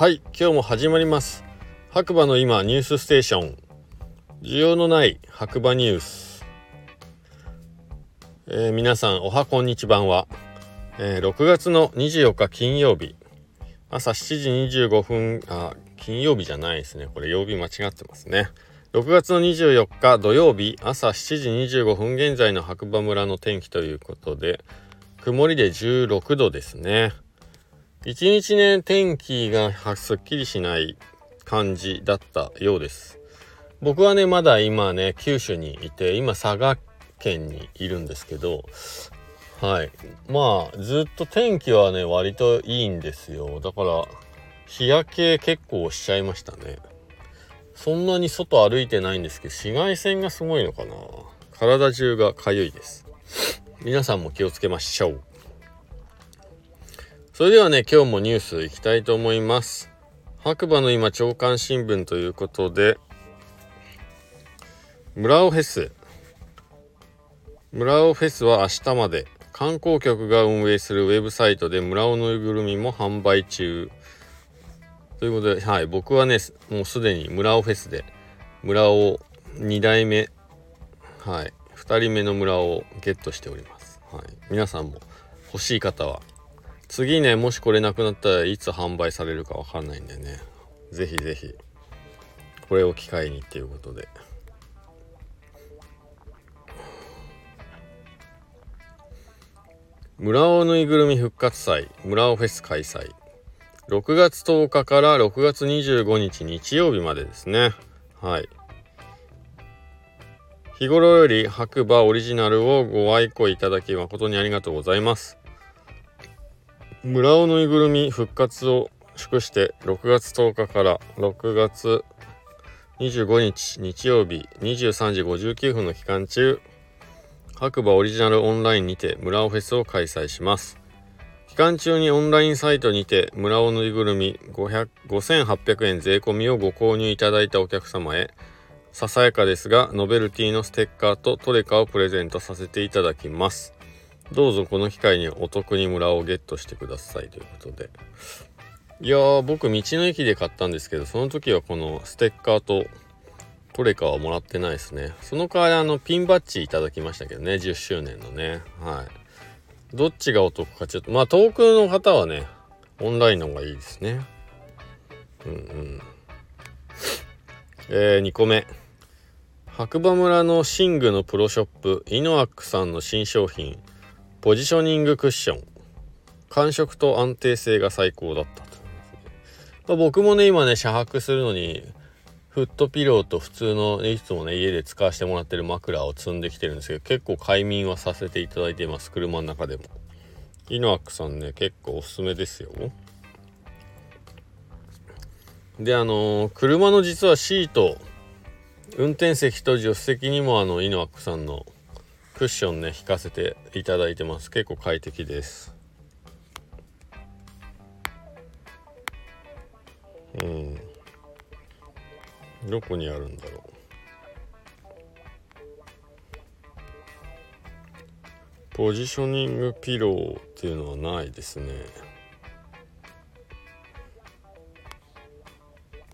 はい今日も始まります。白馬の今ニュースステーション。需要のない白馬ニュース、えー、皆さんおはこんにちばんは、えー、6月の24日金曜日。朝7時25分あ金曜日じゃないですね。これ曜日間違ってますね。6月の24日土曜日朝7時25分現在の白馬村の天気ということで曇りで16度ですね。一日ね天気がすっきりしない感じだったようです。僕はねまだ今ね九州にいて今佐賀県にいるんですけどはい。まあずっと天気はね割といいんですよ。だから日焼け結構しちゃいましたね。そんなに外歩いてないんですけど紫外線がすごいのかな。体中が痒いです。皆さんも気をつけましょう。それではね、今日もニュースいきたいと思います。白馬の今、朝刊新聞ということで、村尾フェス。村尾フェスは明日まで、観光局が運営するウェブサイトで村尾ぬいぐるみも販売中。ということで、はい、僕はね、もうすでに村尾フェスで、村尾2代目、はい、2人目の村尾をゲットしております。はい、皆さんも欲しい方は次ね、もしこれなくなったらいつ販売されるかわかんないんでね。ぜひぜひ、これを機会にっていうことで。村尾ぬいぐるみ復活祭、村尾フェス開催。6月10日から6月25日日曜日までですね。はい。日頃より白馬オリジナルをご愛顧いただき誠にありがとうございます。村尾ぬいぐるみ復活を祝して6月10日から6月25日日曜日23時59分の期間中白馬オリジナルオンラインにて村尾フェスを開催します。期間中にオンラインサイトにて村尾ぬいぐるみ5800円税込みをご購入いただいたお客様へささやかですがノベルティのステッカーとトレカをプレゼントさせていただきます。どうぞこの機会にお得に村をゲットしてくださいということで。いやー、僕道の駅で買ったんですけど、その時はこのステッカーとトレカはもらってないですね。その代わりあのピンバッジいただきましたけどね、10周年のね。はい。どっちがお得かちょっと、まあ遠くの方はね、オンラインの方がいいですね。うんうん。えー、2個目。白馬村の寝具のプロショップ、イノアックさんの新商品、ポジショニングクッション。感触と安定性が最高だったと、まあ、僕もね今ね車泊するのにフットピローと普通のいつもね家で使わせてもらってる枕を積んできてるんですけど結構快眠はさせていただいています車の中でも。イノアックさんね結構おすすめですよ。であのー、車の実はシート運転席と助手席にもあのイノアックさんのクッションね引かせていただいてます。結構快適です。うん。どこにあるんだろう。ポジショニングピローっていうのはないですね。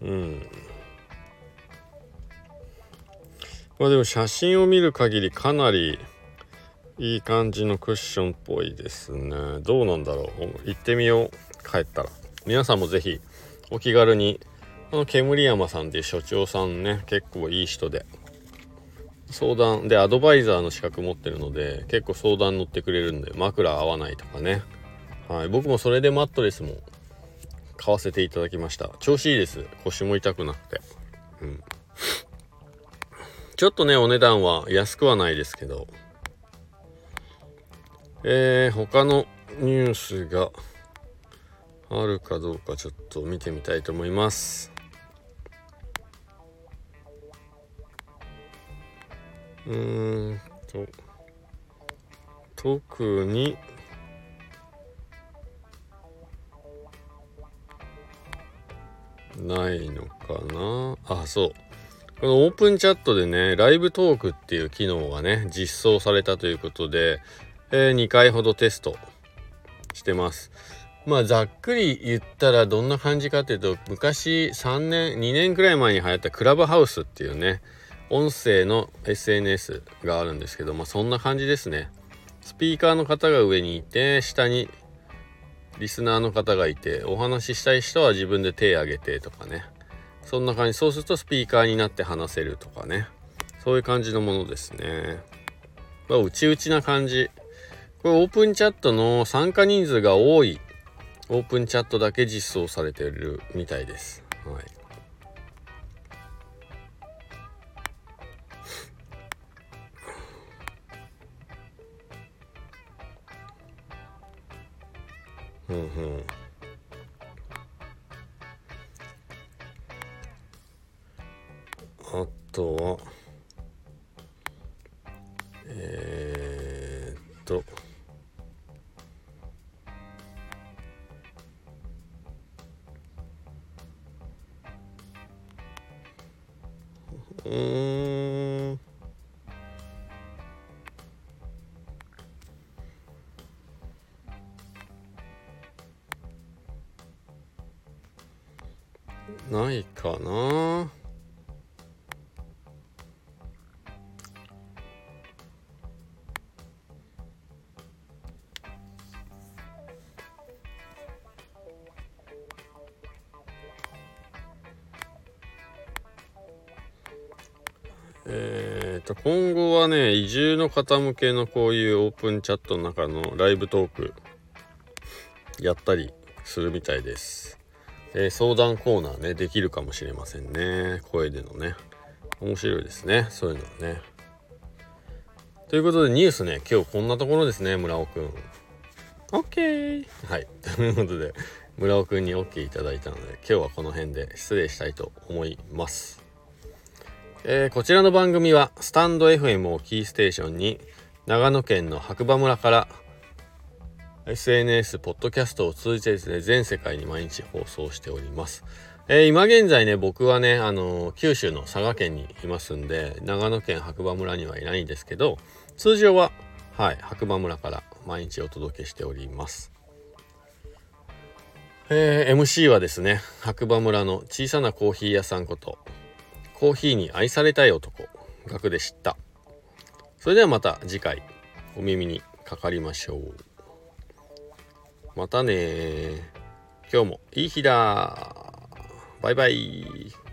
うん。まあでも写真を見る限りかなりいい感じのクッションっぽいですね。どうなんだろう。行ってみよう。帰ったら。皆さんも是非お気軽にこの煙山さんっていう所長さんね結構いい人で相談でアドバイザーの資格持ってるので結構相談乗ってくれるんで枕合わないとかね。はい。僕もそれでマットレスも買わせていただきました。調子いいです。腰も痛くなくて。うん。ちょっとねお値段は安くはないですけど。えー、他のニュースがあるかどうかちょっと見てみたいと思います。うーんと特にないのかな？あそうこのオープンチャットでねライブトークっていう機能がね実装されたということでえー、2回ほどテストしてます。まあざっくり言ったらどんな感じかっていうと昔3年2年くらい前に流行ったクラブハウスっていうね音声の SNS があるんですけどまあそんな感じですね。スピーカーの方が上にいて下にリスナーの方がいてお話ししたい人は自分で手を挙げてとかね。そんな感じ。そうするとスピーカーになって話せるとかね。そういう感じのものですね。まあ内々な感じこれオープンチャットの参加人数が多いオープンチャットだけ実装されてるみたいです。はい。うんうん。あとはえー、っとないかな。えー、と今後はね移住の方向けのこういうオープンチャットの中のライブトークやったりするみたいです、えー、相談コーナーねできるかもしれませんね。声でのね。面白いですね。そういうのはね。ということでニュースね。今日こんなところですね村尾くん。OK はい。ということで村尾くんに OK いただいたので今日はこの辺で失礼したいと思います。えー、こちらの番組はスタンド FM をキーステーションに長野県の白馬村から SNS、ポッドキャストを通じてですね、全世界に毎日放送しております。えー、今現在ね、僕はね、あのー、九州の佐賀県にいますんで、長野県白馬村にはいないんですけど、通常は、はい、白馬村から毎日お届けしております。えー、MC はですね、白馬村の小さなコーヒー屋さんこと、コーヒーに愛されたい男学で知ったそれではまた次回お耳にかかりましょうまたね今日もいい日だバイバイ。